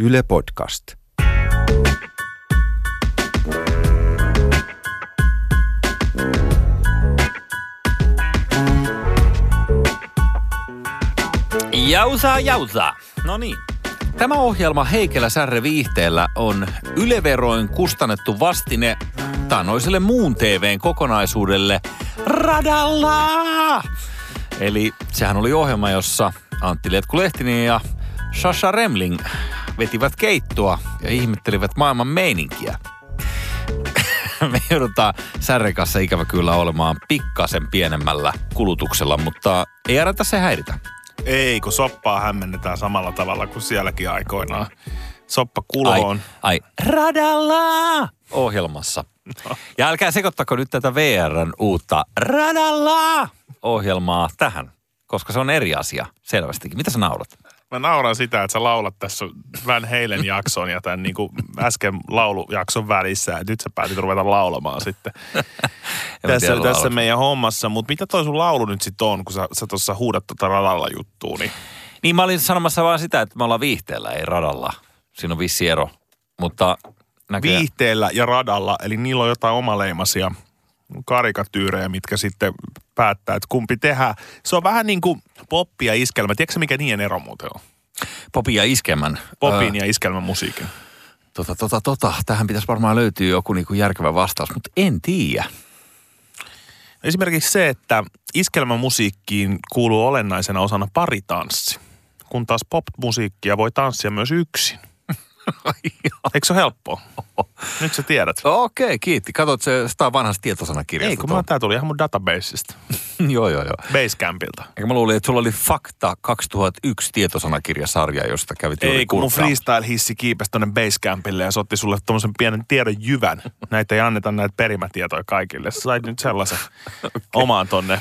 Yle Podcast. Jausaa, jausaa. No niin. Tämä ohjelma Heikelä Särre Viihteellä on yleveroin kustannettu vastine taanoiselle muun TVn kokonaisuudelle Radalla. Eli sehän oli ohjelma, jossa Antti Letku-Lehtinen ja Sasha Remling vetivät keittoa ja ihmettelivät maailman meininkiä. Me joudutaan Särrekassa ikävä kyllä olemaan pikkasen pienemmällä kulutuksella, mutta ei aina se häiritä. Ei, kun soppaa hämmennetään samalla tavalla kuin sielläkin aikoinaan. Soppa kuloon. Ai, ai radalla ohjelmassa. No. Ja älkää sekoittako nyt tätä VRn uutta radalla ohjelmaa tähän, koska se on eri asia selvästikin. Mitä sä naurat? Mä nauran sitä, että sä laulat tässä Van Heilen jakson ja tämän niin kuin äsken laulujakson välissä. Ja nyt sä päätit ruveta laulamaan sitten tässä, tässä meidän hommassa. Mutta mitä toi sun laulu nyt sitten on, kun sä, sä tuossa huudat tota radalla juttua? Niin... niin mä olin sanomassa vaan sitä, että me ollaan viihteellä, ei radalla. Siinä on vissi ero. Mutta näköjään... Viihteellä ja radalla, eli niillä on jotain omaleimaisia karikatyyrejä, mitkä sitten päättää, että kumpi tehdään. Se on vähän niin kuin poppi ja iskelmä. Tiedätkö mikä niiden ero muuten on? Popin ja iskelmän. Popin ja iskelmän musiikin. Tota, tota, tota. Tähän pitäisi varmaan löytyä joku niin kuin järkevä vastaus, mutta en tiedä. Esimerkiksi se, että iskelmämusiikkiin kuuluu olennaisena osana paritanssi, kun taas pop-musiikkia voi tanssia myös yksin. Eikö se ole helppoa? Nyt sä tiedät. Okei, okay, kiitti. Katsot, se on vanhasta tietosanakirjasta. Ei, kun mä, tää tuli ihan mun databaseista. joo, joo, joo. Basecampilta. Eikä mä luulin, että sulla oli Fakta 2001 tietosanakirjasarja, josta kävit Ei, kun mun freestyle-hissi kiipesi tonne Basecampille ja se otti sulle tommosen pienen tiedon jyvän. Näitä ei anneta näitä perimätietoja kaikille. Sä sait nyt sellaisen okay. omaan tonne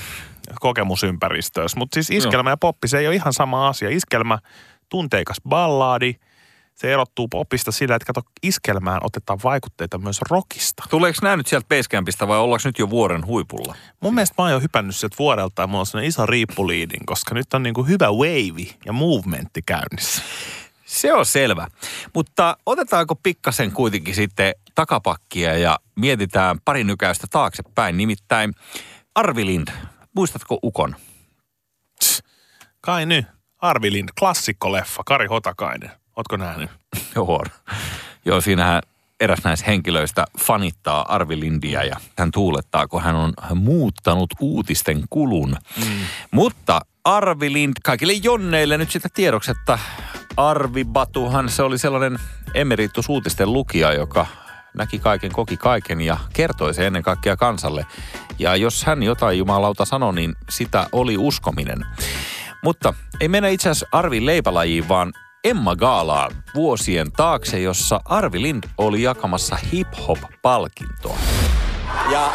kokemusympäristöön. Mutta siis iskelmä no. ja poppi, se ei ole ihan sama asia. Iskelmä, tunteikas ballaadi – se erottuu popista sillä, että kato, iskelmään otetaan vaikutteita myös rockista. Tuleeko nämä nyt sieltä Basecampista vai ollaanko nyt jo vuoren huipulla? Mun mielestä mä oon jo hypännyt sieltä vuorelta ja mulla on sellainen iso riippuliidin, koska nyt on niin kuin hyvä wave ja movementti käynnissä. Se on selvä. Mutta otetaanko pikkasen kuitenkin sitten takapakkia ja mietitään pari nykäystä taaksepäin. Nimittäin Arvi Lind, muistatko Ukon? Kai nyt. Arvi Lind, klassikkoleffa, Kari Hotakainen. Ootko nähnyt? Joo. Joo, siinähän eräs näistä henkilöistä fanittaa Arvi Lindia ja hän tuulettaa, kun hän on muuttanut uutisten kulun. Mm. Mutta Arvi Lind, kaikille jonneille nyt sitä tiedoksi, että Arvi Batuhan se oli sellainen emeritus uutisten lukija, joka näki kaiken, koki kaiken ja kertoi se ennen kaikkea kansalle. Ja jos hän jotain jumalauta sanoi, niin sitä oli uskominen. Mutta ei mennä itse asiassa Arvin leipälajiin, vaan Emma Gaalaa vuosien taakse, jossa Arvi Lind oli jakamassa hip-hop-palkintoa. Ja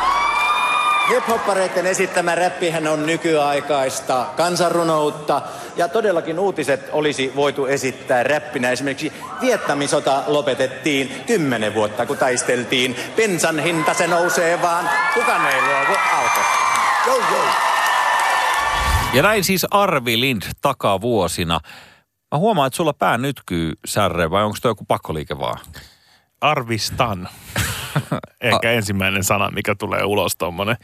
Hip-hoppareiden esittämä räppihän on nykyaikaista kansanrunoutta ja todellakin uutiset olisi voitu esittää räppinä. Esimerkiksi Vietnamisota lopetettiin kymmenen vuotta, kun taisteltiin. Bensan hinta se nousee vaan, kukaan ei luovu auto. Jou, jou. Ja näin siis Arvi Lind takavuosina. Mä huomaan, että sulla pää nytkyy särre, vai onko tuo joku pakkoliike vaan? Arvistan. Ehkä ensimmäinen sana, mikä tulee ulos tuommoinen.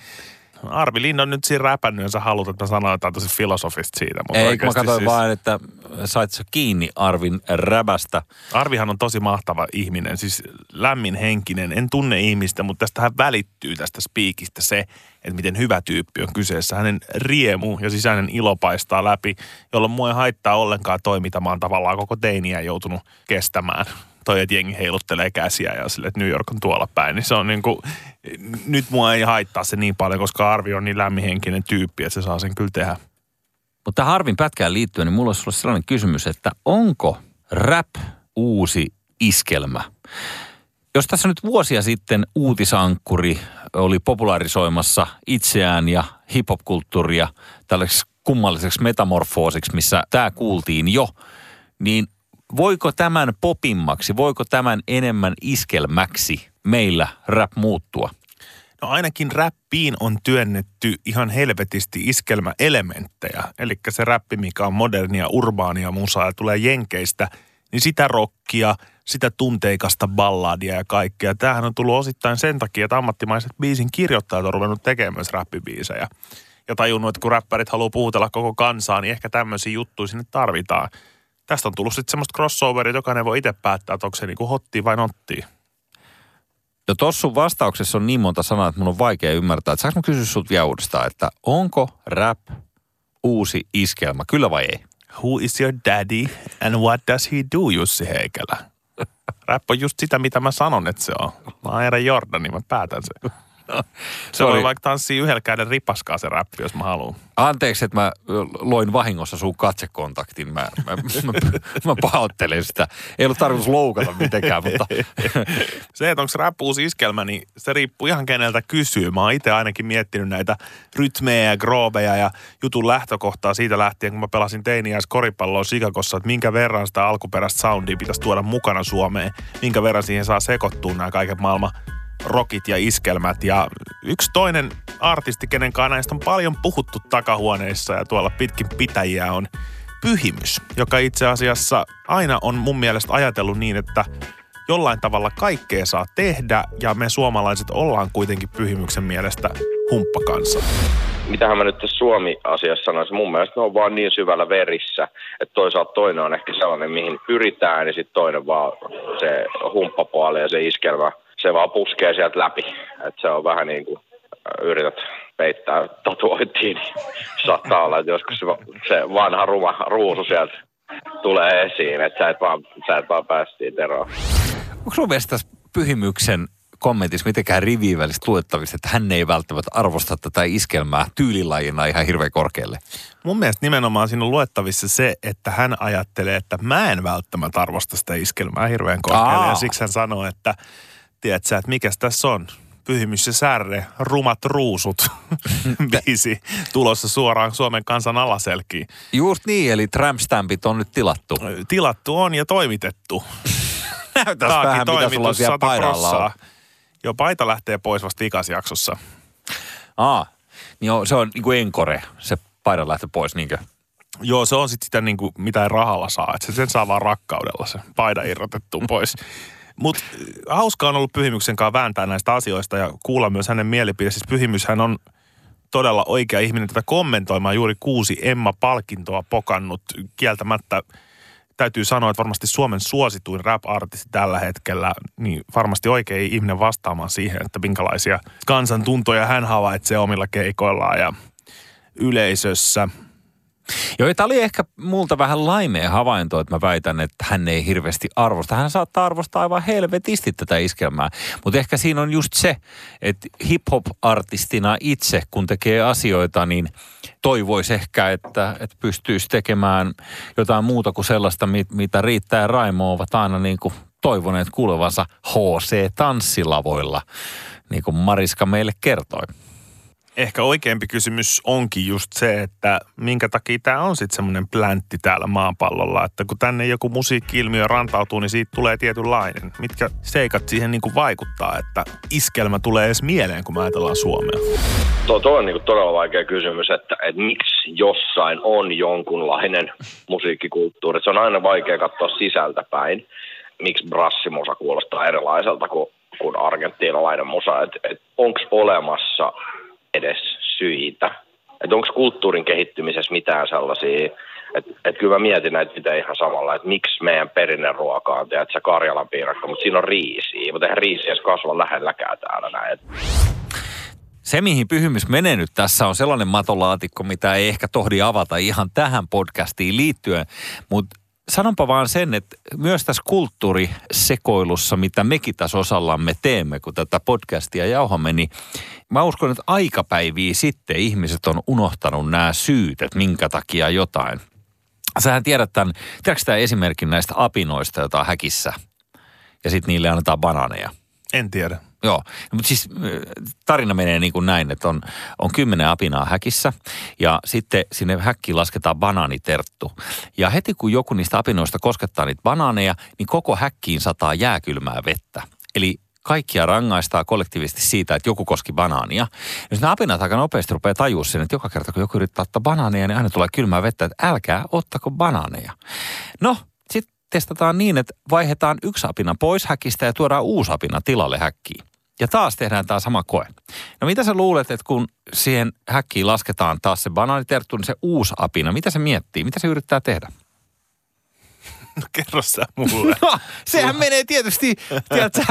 Arvi Lind on nyt siinä räpännyt ja sä haluat, että mä sanon jotain tosi filosofista siitä. Mutta Ei, mä katsoin siis... vaan, että sait sä kiinni Arvin räbästä. Arvihan on tosi mahtava ihminen, siis lämmin henkinen. En tunne ihmistä, mutta tästähän välittyy tästä spiikistä se, että miten hyvä tyyppi on kyseessä. Hänen riemu ja sisäinen ilo paistaa läpi, jolloin mua ei haittaa ollenkaan toimitamaan tavallaan koko teiniä joutunut kestämään toi, että jengi heiluttelee käsiä ja sille, että New York on tuolla päin, niin se on niin kuin, nyt mua ei haittaa se niin paljon, koska Arvi on niin lämmihenkinen tyyppi, että se saa sen kyllä tehdä. Mutta Harvin pätkään liittyen, niin mulla olisi sellainen kysymys, että onko rap uusi iskelmä? Jos tässä nyt vuosia sitten uutisankkuri oli popularisoimassa itseään ja hip-hop-kulttuuria tällaiseksi kummalliseksi metamorfoosiksi, missä tämä kuultiin jo, niin voiko tämän popimmaksi, voiko tämän enemmän iskelmäksi meillä rap muuttua? No ainakin räppiin on työnnetty ihan helvetisti iskelmäelementtejä. Eli se räppi, mikä on modernia, urbaania musaa ja tulee jenkeistä, niin sitä rokkia, sitä tunteikasta balladia ja kaikkea. Tämähän on tullut osittain sen takia, että ammattimaiset biisin kirjoittajat on ruvennut tekemään myös räppibiisejä. Ja tajunnut, että kun räppärit haluaa puhutella koko kansaa, niin ehkä tämmöisiä juttuja sinne tarvitaan. Tästä on tullut sitten semmoista crossoveria, että jokainen voi itse päättää, että onko se niinku hotti vai notti. No tuossa sun vastauksessa on niin monta sanaa, että mun on vaikea ymmärtää. Että saanko mä kysyä sut vielä uudestaan, että onko rap uusi iskelmä, kyllä vai ei? Who is your daddy and what does he do, Jussi Heikelä? Rap on just sitä, mitä mä sanon, että se on. Mä oon Jordan, niin mä päätän sen. Se oli- voi vaikka tanssia yhdellä käden ripaskaa se räppi, jos mä haluan. Anteeksi, että mä loin vahingossa sun katsekontaktin. Mä, mä, mä, mä pahoittelen sitä. Ei ollut tarkoitus loukata mitenkään, mutta Se, että onko rap uusi iskelmä, niin se riippuu ihan keneltä kysyy. Mä oon itse ainakin miettinyt näitä rytmejä ja grooveja ja jutun lähtökohtaa siitä lähtien, kun mä pelasin teiniäis koripalloa Chicagossa, että minkä verran sitä alkuperäistä soundia pitäisi tuoda mukana Suomeen, minkä verran siihen saa sekoittua nämä kaiken maailman rockit ja iskelmät. Ja yksi toinen artisti, kenen kanssa näistä on paljon puhuttu takahuoneissa ja tuolla pitkin pitäjiä on Pyhimys, joka itse asiassa aina on mun mielestä ajatellut niin, että jollain tavalla kaikkea saa tehdä ja me suomalaiset ollaan kuitenkin Pyhimyksen mielestä humppakansa. mitähän mä nyt tässä Suomi-asiassa sanoisin, mun mielestä ne on vaan niin syvällä verissä, että toisaalta toinen on ehkä sellainen, mihin pyritään, ja sitten toinen vaan se humppapuoli ja se iskelmä, se vaan puskee sieltä läpi. Että se on vähän niin kuin äh, yrität peittää tatuointiin, niin saattaa olla, että joskus se, va- se vanha ruma ruusu sieltä tulee esiin, että sä et vaan, sä et vaan pääse siitä eroon. onko sun mielestä tässä Pyhimyksen kommentissa mitenkään riviin välistä luettavissa, että hän ei välttämättä arvosta tätä iskelmää tyylilajina ihan hirveän korkealle? Mun mielestä nimenomaan siinä on luettavissa se, että hän ajattelee, että mä en välttämättä arvosta sitä iskelmää hirveän korkealle. Aa. Ja siksi hän sanoo, että tiedät sä, että mikäs tässä on? Pyhimys ja särre, rumat ruusut, biisi tulossa suoraan Suomen kansan alaselkiin. Just niin, eli tramstampit on nyt tilattu. Tilattu on ja toimitettu. Näytäs vähän, mitä sulla on siellä 100 paidalla on. Joo, paita lähtee pois vasta ikasjaksossa. Aa, niin on, se on niin kuin enkore, se paidan lähtö pois, niinkö? Joo, se on sitten sitä niin kuin, mitä ei rahalla saa. Että sen saa vaan rakkaudella se paida irrotettu pois. Mutta hauskaa on ollut Pyhimyksen kanssa vääntää näistä asioista ja kuulla myös hänen mielipide. Siis Pyhimyshän on todella oikea ihminen tätä kommentoimaan. Juuri kuusi Emma-palkintoa pokannut kieltämättä. Täytyy sanoa, että varmasti Suomen suosituin rap-artisti tällä hetkellä, niin varmasti oikea ihminen vastaamaan siihen, että minkälaisia kansantuntoja hän havaitsee omilla keikoillaan ja yleisössä. Joo, tämä oli ehkä multa vähän laimea havainto, että mä väitän, että hän ei hirveästi arvosta. Hän saattaa arvostaa aivan helvetisti tätä iskelmää. Mutta ehkä siinä on just se, että hip-hop-artistina itse, kun tekee asioita, niin toivoisi ehkä, että, että pystyisi tekemään jotain muuta kuin sellaista, mit- mitä Riittää Raimo ovat aina niin kuin toivoneet kuulevansa HC-tanssilavoilla, niin kuin Mariska meille kertoi. Ehkä oikeampi kysymys onkin just se, että minkä takia tämä on sitten semmoinen pläntti täällä maapallolla. Että kun tänne joku musiikki-ilmiö rantautuu, niin siitä tulee tietynlainen. Mitkä seikat siihen niin kuin vaikuttaa, että iskelmä tulee edes mieleen, kun me ajatellaan Suomea? Tuo, tuo on niin todella vaikea kysymys, että, että miksi jossain on jonkunlainen musiikkikulttuuri. Se on aina vaikea katsoa sisältä päin. Miksi brassimusa kuulostaa erilaiselta kuin, kuin argentiinalainen musa. Et, et Onko olemassa edes syitä? Että onko kulttuurin kehittymisessä mitään sellaisia, että et kyllä mä mietin näitä itse ihan samalla, että miksi meidän perinneruoka on, että se Karjalan piirakka, mutta siinä on riisiä, mutta eihän riisi edes kasva lähelläkään täällä näin. Se, mihin pyhymys menee nyt tässä, on sellainen matolaatikko, mitä ei ehkä tohdi avata ihan tähän podcastiin liittyen. Mutta sanonpa vaan sen, että myös tässä kulttuurisekoilussa, mitä mekin tässä osallamme teemme, kun tätä podcastia jauhamme, niin mä uskon, että aikapäiviä sitten ihmiset on unohtanut nämä syyt, että minkä takia jotain. Sähän tiedät tämän, tiedätkö tämä esimerkin näistä apinoista, joita on häkissä, ja sitten niille annetaan banaaneja. En tiedä. Joo, mutta siis ö, tarina menee niin kuin näin, että on, on kymmenen apinaa häkissä ja sitten sinne häkkiin lasketaan banaaniterttu. Ja heti kun joku niistä apinoista koskettaa niitä banaaneja, niin koko häkkiin sataa jääkylmää vettä. Eli kaikkia rangaistaa kollektiivisesti siitä, että joku koski banaania. Ja sitten apinat aika nopeasti rupeaa tajua sen, että joka kerta kun joku yrittää ottaa banaaneja, niin aina tulee kylmää vettä, että älkää ottako banaaneja. No, testataan niin, että vaihdetaan yksi apina pois häkistä ja tuodaan uusi apina tilalle häkkiin. Ja taas tehdään tämä sama koe. No mitä sä luulet, että kun siihen häkkiin lasketaan taas se banaaniterttu, niin se uusi apina, mitä se miettii? Mitä se yrittää tehdä? No kerro sä mulle. No, sehän menee tietysti, tiedätkö,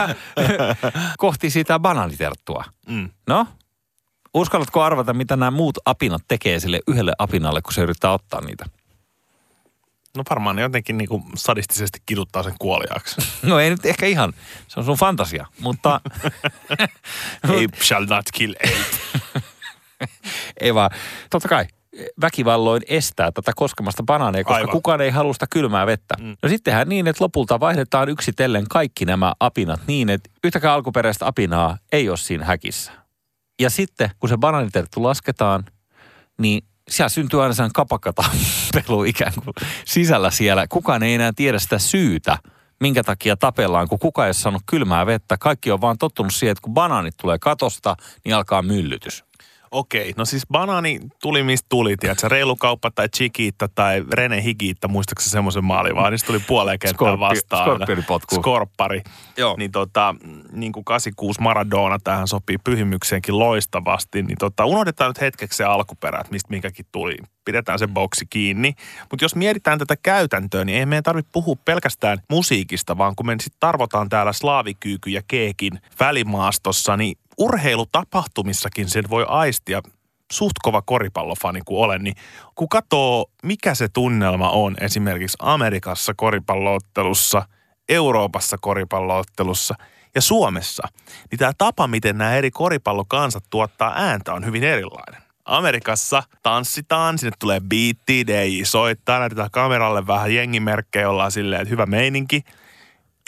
kohti sitä banaaniterttua. Mm. No, uskallatko arvata, mitä nämä muut apinat tekee sille yhdelle apinalle, kun se yrittää ottaa niitä? No varmaan ne jotenkin niin kuin sadistisesti kiduttaa sen kuoliaaksi. No ei nyt ehkä ihan, se on sun fantasia, mutta Ape shall not kill ape. ei vaan, totta kai väkivalloin estää tätä koskemasta banaaneja, koska Aivan. kukaan ei halua sitä kylmää vettä. Mm. No sittenhän niin, että lopulta vaihdetaan yksitellen kaikki nämä apinat niin, että yhtäkään alkuperäistä apinaa ei ole siinä häkissä. Ja sitten, kun se banaaniterttu lasketaan, niin siellä syntyy aina sellainen kapakatappelu ikään kuin sisällä siellä. Kukaan ei enää tiedä sitä syytä, minkä takia tapellaan, kun kukaan ei ole saanut kylmää vettä. Kaikki on vaan tottunut siihen, että kun banaanit tulee katosta, niin alkaa myllytys. Okei, no siis banaani tuli mistä tuli, tiedätkö? Reilukauppa tai Chikiitta tai Rene Higiitta, muistaakseni semmoisen maali vaan, niin se tuli puoleen kenttään Skorpi- vastaan. skorpionipotku. Skorppari. Joo. Niin tota, niin kuin 86 Maradona tähän sopii pyhimykseenkin loistavasti, niin tota, unohdetaan nyt hetkeksi se alkuperä, että mistä minkäkin tuli. Pidetään se boksi kiinni. Mutta jos mietitään tätä käytäntöä, niin ei meidän tarvitse puhua pelkästään musiikista, vaan kun me sitten tarvotaan täällä slaavikyyky ja keekin välimaastossa, niin urheilutapahtumissakin sen voi aistia suht kova koripallofani kuin olen, niin kun katsoo, mikä se tunnelma on esimerkiksi Amerikassa koripalloottelussa, Euroopassa koripalloottelussa ja Suomessa, niin tämä tapa, miten nämä eri koripallokansat tuottaa ääntä on hyvin erilainen. Amerikassa tanssitaan, sinne tulee biitti, DJ soittaa, näytetään kameralle vähän jengimerkkejä, ollaan silleen, että hyvä meininki.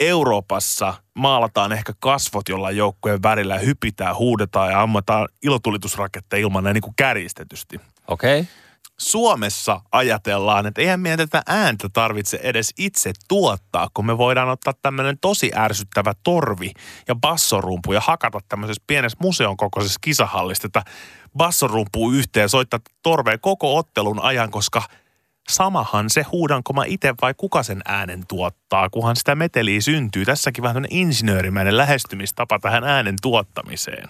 Euroopassa maalataan ehkä kasvot jollain joukkueen värillä hypitään, huudetaan ja ammataan ilotulitusraketteja ilman näin niin kuin kärjistetysti. Okei? Okay? Suomessa ajatellaan, että eihän meidän tätä ääntä tarvitse edes itse tuottaa, kun me voidaan ottaa tämmöinen tosi ärsyttävä torvi ja bassorumpu ja hakata tämmöisessä pienessä museon kokoisessa kisahallista tätä bassorumpua yhteen ja soittaa torvea koko ottelun ajan, koska samahan se huudanko mä itse vai kuka sen äänen tuottaa, kunhan sitä meteliä syntyy. Tässäkin vähän tämmöinen insinöörimäinen lähestymistapa tähän äänen tuottamiseen.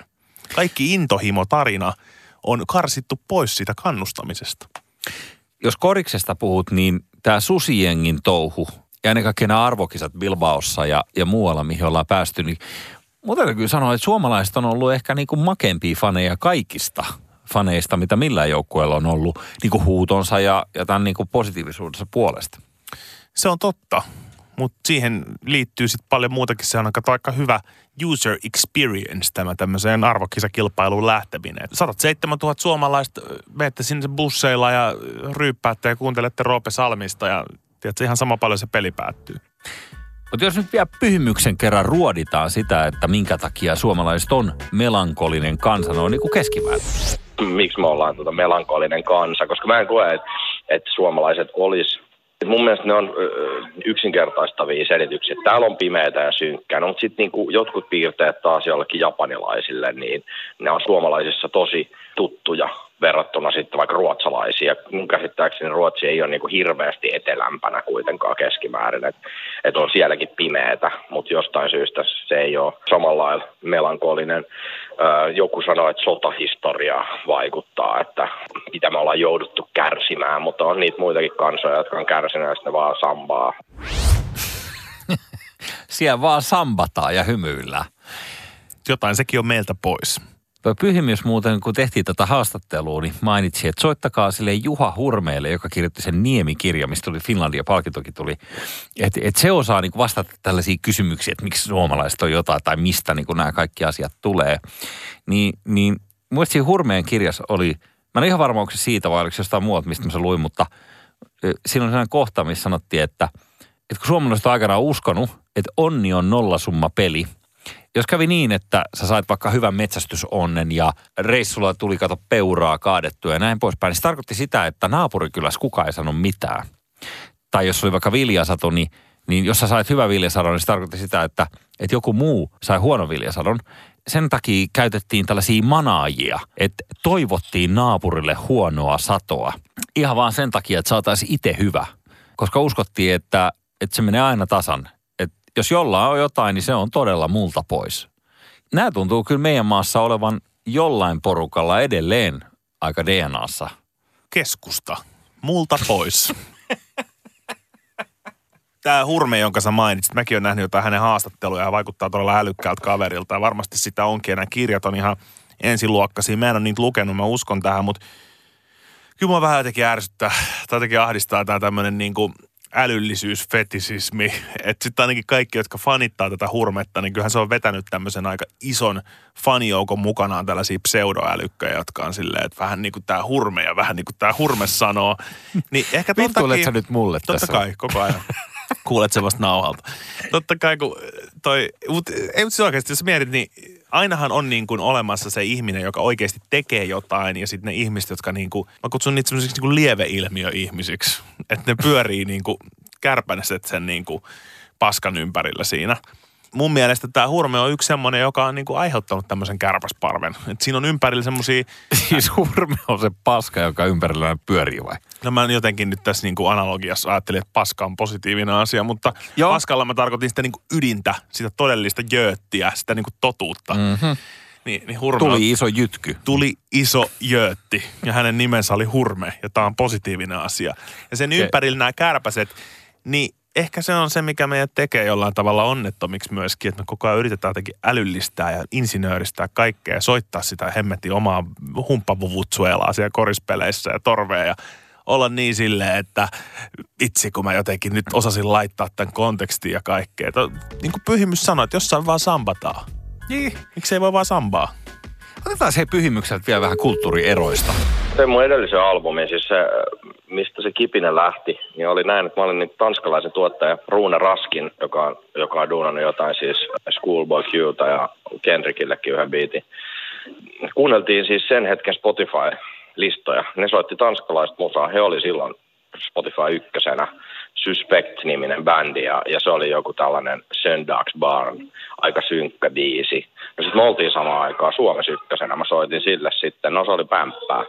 Kaikki intohimo tarina on karsittu pois siitä kannustamisesta. Jos koriksesta puhut, niin tämä susijengin touhu ja ennen kaikkea nämä arvokisat Bilbaossa ja, ja muualla, mihin ollaan päästy, niin mutta täytyy sanoa, että suomalaiset on ollut ehkä niin kuin makempia faneja kaikista faneista, mitä millään joukkueella on ollut niin kuin huutonsa ja, ja tämän niin kuin positiivisuudensa puolesta. Se on totta, mutta siihen liittyy sitten paljon muutakin. Se on aika, aika hyvä user experience tämä tämmöiseen arvokisakilpailuun lähteminen. 107 000 suomalaista menette sinne busseilla ja ryyppäätte ja kuuntelette Roope Salmista ja tiedätkö, ihan sama paljon se peli päättyy. Mutta jos nyt vielä pyhimyksen kerran ruoditaan sitä, että minkä takia suomalaiset on melankolinen kansa, noin niin kuin keskimäärin. Miksi me ollaan tota melankolinen kansa, koska mä en koe, että, että suomalaiset olisi Mun mielestä ne on yksinkertaistavia selityksiä. Täällä on pimeätä ja synkkää, no, mutta sitten niinku jotkut piirteet taas jollekin japanilaisille, niin ne on suomalaisissa tosi tuttuja verrattuna sitten vaikka ruotsalaisia. Mun käsittääkseni Ruotsi ei ole niinku hirveästi etelämpänä kuitenkaan keskimäärin, että et on sielläkin pimeätä, mutta jostain syystä se ei ole samalla lailla melankolinen. Öö, joku sanoi, että sotahistoria vaikuttaa, että mitä me ollaan jouduttu kärsimään, mutta on niitä muitakin kansoja, jotka on kärsinyt ja sitten vaan sambaa. Siellä vaan sambataan ja hymyillään. Jotain sekin on meiltä pois. Pyhimys muuten, kun tehtiin tätä haastattelua, niin mainitsi, että soittakaa sille Juha Hurmeelle, joka kirjoitti sen Niemi-kirja, mistä tuli Finlandia-palkintokin tuli. Että et se osaa niin vastata tällaisiin kysymyksiin, että miksi suomalaiset on jotain tai mistä niin nämä kaikki asiat tulee. Niin, niin muista siinä Hurmeen kirjassa oli, mä en ole ihan varma, onko se siitä vai oliko se jostain muuta, mistä mä sen luin, mutta siinä on sellainen kohta, missä sanottiin, että, että kun suomalaiset on aikanaan uskonut, että onni on nollasumma peli – jos kävi niin, että sä sait vaikka hyvän metsästysonnen ja reissulla tuli kato peuraa kaadettua ja näin poispäin, niin se tarkoitti sitä, että naapurikylässä kukaan ei sanonut mitään. Tai jos oli vaikka viljasato, niin, niin jos sä sait hyvän viljasadon, niin se tarkoitti sitä, että, että joku muu sai huono viljasadon. Sen takia käytettiin tällaisia manaajia, että toivottiin naapurille huonoa satoa. Ihan vaan sen takia, että saataisiin itse hyvä. Koska uskottiin, että että se menee aina tasan. Jos jollain on jotain, niin se on todella multa pois. Nämä tuntuu kyllä meidän maassa olevan jollain porukalla edelleen aika DNAssa. Keskusta. Multa pois. Tämä hurme, jonka sä mainitsit, mäkin olen nähnyt jotain hänen haastatteluja ja vaikuttaa todella älykkäältä kaverilta. Ja varmasti sitä onkin. Nämä kirjat on ihan ensiluokkaisia. Mä en ole niitä lukenut, mä uskon tähän, mutta kyllä mä vähän jotenkin ärsyttää tai jotenkin ahdistaa tämä tämmöinen niin kuin älyllisyys, fetisismi. Että sitten ainakin kaikki, jotka fanittaa tätä hurmetta, niin kyllähän se on vetänyt tämmöisen aika ison fanijoukon mukanaan tällaisia pseudoälykköjä, jotka on silleen, että vähän niin kuin tämä hurme ja vähän niin kuin tämä hurme sanoo. Niin ehkä Vittuilet sä nyt mulle Totta tässä? kai, koko ajan. Kuulet se vasta nauhalta. Totta kai, kun toi, mutta ei mutta siis oikeasti, jos mietit, niin ainahan on niin kuin olemassa se ihminen, joka oikeasti tekee jotain ja sitten ne ihmiset, jotka niin kuin, mä kutsun niitä semmoisiksi niin kuin lieveilmiöihmisiksi. Että ne pyörii niin kuin kärpäneset sen niin kuin paskan ympärillä siinä. Mun mielestä tämä hurme on yksi semmoinen, joka on niin kuin aiheuttanut tämmöisen kärpäsparven. Et siinä on ympärillä semmoisia Siis hurme on se paska, joka ympärillä pyörii vai? No mä jotenkin nyt tässä niin kuin analogiassa ajattelin, että paska on positiivinen asia, mutta Joo. Paskalla mä tarkoitin sitä niin kuin ydintä, sitä todellista jööttiä, sitä niin kuin totuutta. Mm-hmm. Niin, niin hurme on- Tuli iso jytky. tuli iso jöötti ja hänen nimensä oli Hurme ja tämä on positiivinen asia. Ja sen Se- ympärillä nämä kärpäset, niin ehkä se on se, mikä meidät tekee jollain tavalla onnettomiksi myöskin, että me koko ajan yritetään jotenkin älyllistää ja insinööristää kaikkea ja soittaa sitä hemmetin omaa humppavuvutsuelaa siellä korispeleissä ja torveja ja olla niin silleen, että itse kun mä jotenkin nyt osasin laittaa tämän kontekstiin ja kaikkea. Niin kuin Pyhimys sanoi, että jossain vaan sambataan. Niin. Miksi ei voi vaan sambaa? Otetaan se pyhimykseltä vielä vähän kulttuurieroista. Se mun edellisen albumin, siis se, mistä se kipinä lähti, niin oli näin, että mä olin niin tanskalaisen tuottaja Rune Raskin, joka, joka on duunannut jotain siis Schoolboy Qta ja Kendrickillekin yhden biitin. Kuunneltiin siis sen hetken Spotify-listoja. Ne soitti tanskalaista musaa. He oli silloin Spotify ykkösenä. Suspect-niminen bändi ja, ja se oli joku tällainen Söndags Barn, aika synkkä biisi. No sitten me oltiin samaan aikaan Suomessa ykkösenä, mä soitin sille sitten, no se oli pämppää.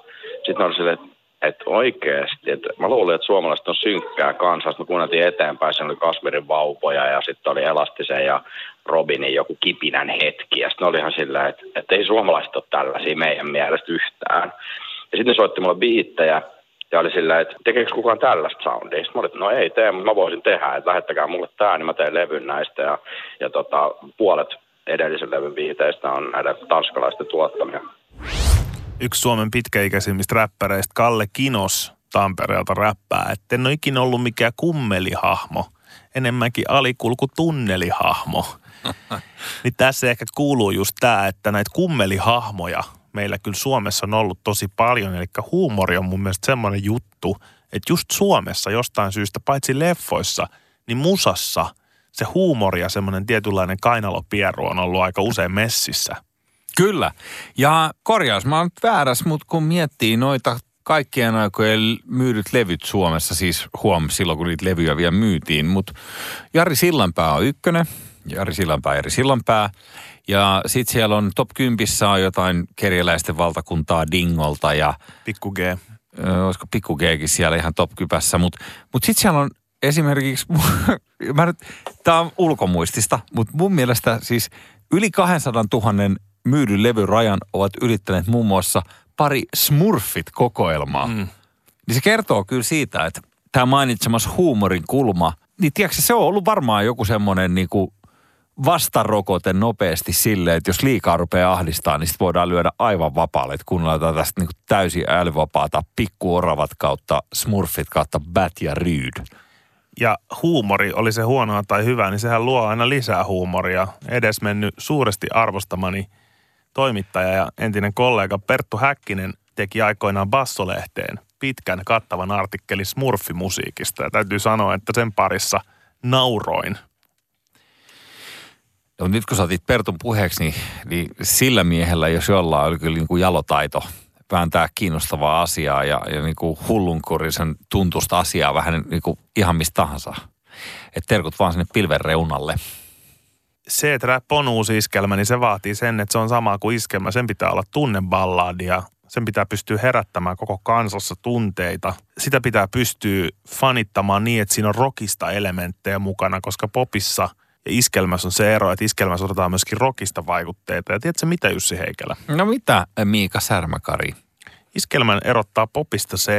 Sitten oli silleen, että että oikeasti, että mä luulin, että suomalaiset on synkkää. Sitten me kuunneltiin eteenpäin, siinä oli Kasmirin vaupoja ja sitten oli Elastisen ja Robinin joku kipinän hetki. Ja sitten oli ihan sillä, että, että ei suomalaiset ole tällaisia meidän mielestä yhtään. Ja sitten soitti mulle biittejä ja oli sillä, että tekeekö kukaan tällaista soundia? Sitten mä olin, että no ei tee, mutta mä voisin tehdä, että lähettäkää mulle tää, niin mä teen levyn näistä. Ja, ja tota, puolet edellisen levyn biiteistä on näiden tanskalaisten tuottamia. yksi Suomen pitkäikäisimmistä räppäreistä, Kalle Kinos Tampereelta räppää, että en ole ikinä ollut mikään kummelihahmo, enemmänkin alikulkutunnelihahmo. niin tässä ehkä kuuluu just tämä, että näitä kummelihahmoja meillä kyllä Suomessa on ollut tosi paljon, eli huumori on mun mielestä semmoinen juttu, että just Suomessa jostain syystä, paitsi leffoissa, niin musassa se huumori ja semmoinen tietynlainen kainalopieru on ollut aika usein messissä. Kyllä. Ja korjaus, mä oon väärässä, mutta kun miettii noita kaikkien aikojen myydyt levyt Suomessa, siis huom, silloin kun niitä levyjä vielä myytiin, mutta Jari Sillanpää on ykkönen, Jari Sillanpää, Jari Sillanpää, ja sitten siellä on top 10 on jotain kerjäläisten valtakuntaa Dingolta ja Pikku G. ö, olisiko Pikku Gkin siellä ihan top kypässä, mutta mut sitten siellä on esimerkiksi, mä nyt, tää on ulkomuistista, mutta mun mielestä siis yli 200 000 myydyn levyrajan ovat ylittäneet muun muassa pari Smurfit-kokoelmaa. Mm. Niin se kertoo kyllä siitä, että tämä mainitsemas huumorin kulma, niin tiedätkö, se on ollut varmaan joku semmoinen niinku vastarokote nopeasti silleen, että jos liikaa rupeaa ahdistaa, niin sit voidaan lyödä aivan vapaalle. Että kuunnellaan tästä niinku täysin älyvapaata pikkuoravat kautta smurfit kautta bat ja ryyd. ja huumori, oli se huonoa tai hyvää, niin sehän luo aina lisää huumoria. Edes mennyt suuresti arvostamani toimittaja ja entinen kollega Perttu Häkkinen teki aikoinaan Bassolehteen pitkän kattavan artikkelin Smurfimusiikista. Ja täytyy sanoa, että sen parissa nauroin. No, nyt kun sä Pertun puheeksi, niin, niin sillä miehellä, jos jollain oli kyllä niin kuin jalotaito vääntää kiinnostavaa asiaa ja, ja niin kuin hullunkurisen tuntusta asiaa vähän niin kuin ihan mistä tahansa. Et terkut vaan sinne pilven reunalle. Se, että rap on uusi iskelmä, niin se vaatii sen, että se on sama kuin iskelmä. Sen pitää olla tunneballadi ja Sen pitää pystyä herättämään koko kansassa tunteita. Sitä pitää pystyä fanittamaan niin, että siinä on rockista elementtejä mukana, koska popissa ja iskelmässä on se ero, että iskelmässä otetaan myöskin rockista vaikutteita. Ja tiedätkö mitä Jussi Heikelä? No mitä Miika Särmäkari? Iskelmän erottaa popista se,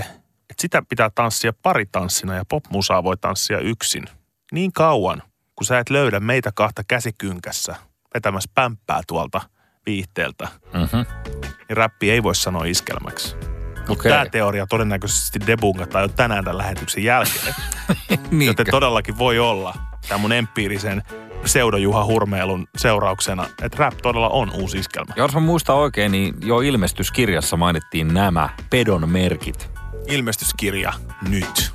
että sitä pitää tanssia paritanssina ja popmusaa voi tanssia yksin. Niin kauan, kun sä et löydä meitä kahta käsikynkässä vetämässä pämppää tuolta viihteeltä, Mm-hmm. niin räppi ei voi sanoa iskelmäksi. Okei. tämä teoria todennäköisesti debunkataan jo tänään tämän lähetyksen jälkeen. Joten todellakin voi olla tämän mun empiirisen pseudojuha hurmeilun seurauksena, että rap todella on uusi iskelmä. Jos mä muistan oikein, niin jo ilmestyskirjassa mainittiin nämä pedon merkit. Ilmestyskirja nyt.